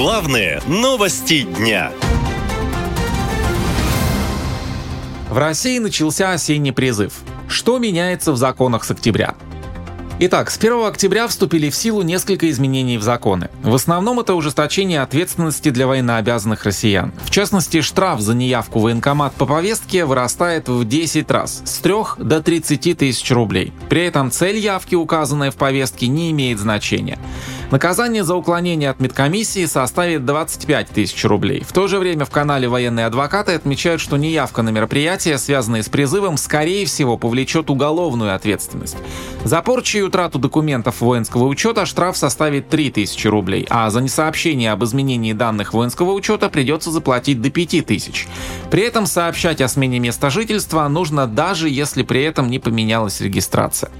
Главные новости дня. В России начался осенний призыв. Что меняется в законах с октября? Итак, с 1 октября вступили в силу несколько изменений в законы. В основном это ужесточение ответственности для военнообязанных россиян. В частности, штраф за неявку в военкомат по повестке вырастает в 10 раз, с 3 до 30 тысяч рублей. При этом цель явки, указанная в повестке, не имеет значения. Наказание за уклонение от медкомиссии составит 25 тысяч рублей. В то же время в канале «Военные адвокаты» отмечают, что неявка на мероприятия, связанные с призывом, скорее всего повлечет уголовную ответственность. За порчу и утрату документов воинского учета штраф составит 3 тысячи рублей, а за несообщение об изменении данных воинского учета придется заплатить до 5 тысяч. При этом сообщать о смене места жительства нужно даже если при этом не поменялась регистрация.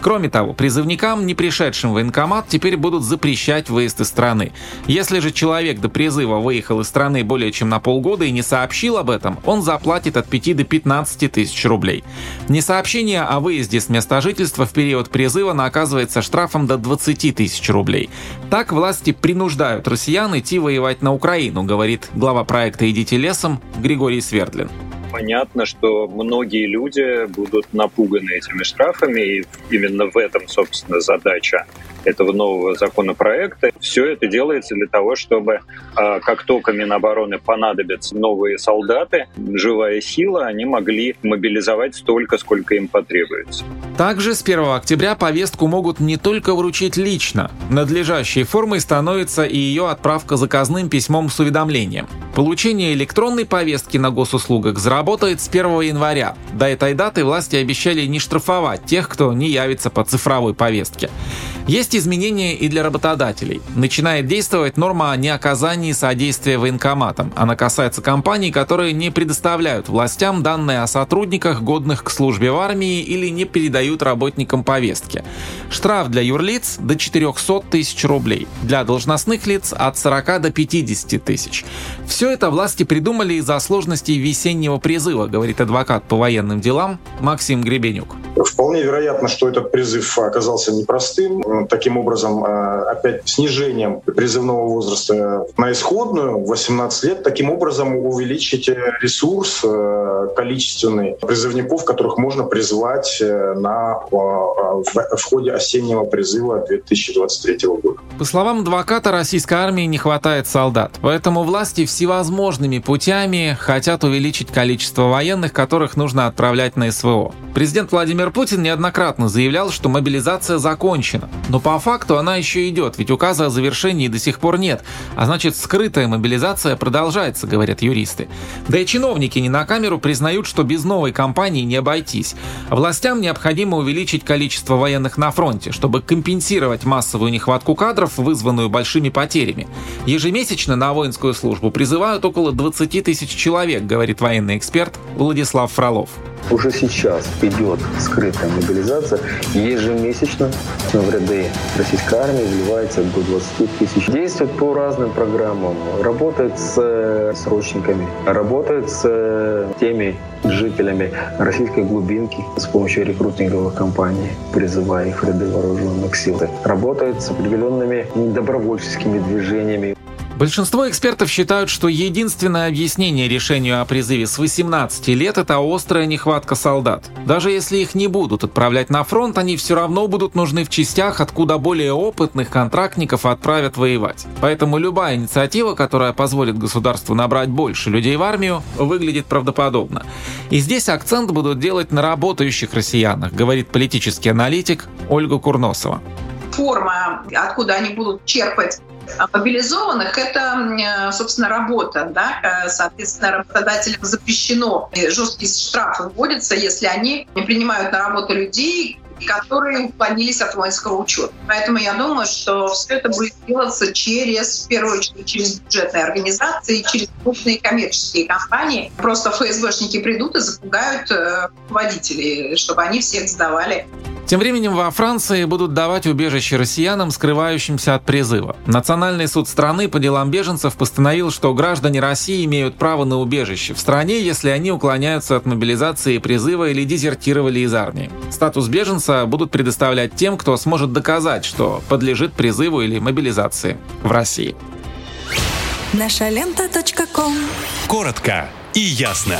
Кроме того, призывникам, не пришедшим в военкомат, теперь будут запрещены запрещать выезд из страны. Если же человек до призыва выехал из страны более чем на полгода и не сообщил об этом, он заплатит от 5 до 15 тысяч рублей. Несообщение о выезде с места жительства в период призыва наказывается штрафом до 20 тысяч рублей. Так власти принуждают россиян идти воевать на Украину, говорит глава проекта «Идите лесом» Григорий Свердлин понятно, что многие люди будут напуганы этими штрафами, и именно в этом, собственно, задача этого нового законопроекта. Все это делается для того, чтобы а, как только Минобороны понадобятся новые солдаты, живая сила, они могли мобилизовать столько, сколько им потребуется. Также с 1 октября повестку могут не только вручить лично. Надлежащей формой становится и ее отправка заказным письмом с уведомлением. Получение электронной повестки на госуслугах заработает с 1 января. До этой даты власти обещали не штрафовать тех, кто не явится по цифровой повестке. Есть изменения и для работодателей. Начинает действовать норма о неоказании содействия военкоматам. Она касается компаний, которые не предоставляют властям данные о сотрудниках, годных к службе в армии или не передают работникам повестки. Штраф для юрлиц до 400 тысяч рублей. Для должностных лиц от 40 до 50 тысяч. Все это власти придумали из-за сложностей весеннего призыва, говорит адвокат по военным делам Максим Гребенюк. Вполне вероятно, что этот призыв оказался непростым. Таким образом, э, опять снижением призывного возраста на исходную 18 лет, таким образом увеличить ресурс э, количественный призывников, которых можно призвать э, на, в ходе осеннего призыва 2023 года. По словам адвоката, российской армии не хватает солдат, поэтому власти всевозможными путями хотят увеличить количество военных, которых нужно отправлять на СВО. Президент Владимир Владимир Путин неоднократно заявлял, что мобилизация закончена. Но по факту она еще идет, ведь указа о завершении до сих пор нет. А значит, скрытая мобилизация продолжается, говорят юристы. Да и чиновники не на камеру признают, что без новой кампании не обойтись. Властям необходимо увеличить количество военных на фронте, чтобы компенсировать массовую нехватку кадров, вызванную большими потерями. Ежемесячно на воинскую службу призывают около 20 тысяч человек, говорит военный эксперт Владислав Фролов. Уже сейчас идет скрытая мобилизация. Ежемесячно в ряды российской армии вливается до 20 тысяч. Действует по разным программам. Работает с э, срочниками, работает с э, теми жителями российской глубинки с помощью рекрутинговых компаний, призывая их в ряды вооруженных сил. Работает с определенными добровольческими движениями. Большинство экспертов считают, что единственное объяснение решению о призыве с 18 лет – это острая нехватка солдат. Даже если их не будут отправлять на фронт, они все равно будут нужны в частях, откуда более опытных контрактников отправят воевать. Поэтому любая инициатива, которая позволит государству набрать больше людей в армию, выглядит правдоподобно. И здесь акцент будут делать на работающих россиянах, говорит политический аналитик Ольга Курносова форма, откуда они будут черпать мобилизованных — это, собственно, работа. Да? Э, соответственно, работодателям запрещено, жесткие штрафы вводятся, если они не принимают на работу людей, которые уклонились от воинского учета. Поэтому я думаю, что все это будет делаться через, в первую очередь, через бюджетные организации, через крупные коммерческие компании. Просто ФСБшники придут и запугают э, водителей, чтобы они всех сдавали тем временем во Франции будут давать убежище россиянам, скрывающимся от призыва. Национальный суд страны по делам беженцев постановил, что граждане России имеют право на убежище в стране, если они уклоняются от мобилизации и призыва или дезертировали из армии. Статус беженца будут предоставлять тем, кто сможет доказать, что подлежит призыву или мобилизации в России. Наша лента. Коротко и ясно.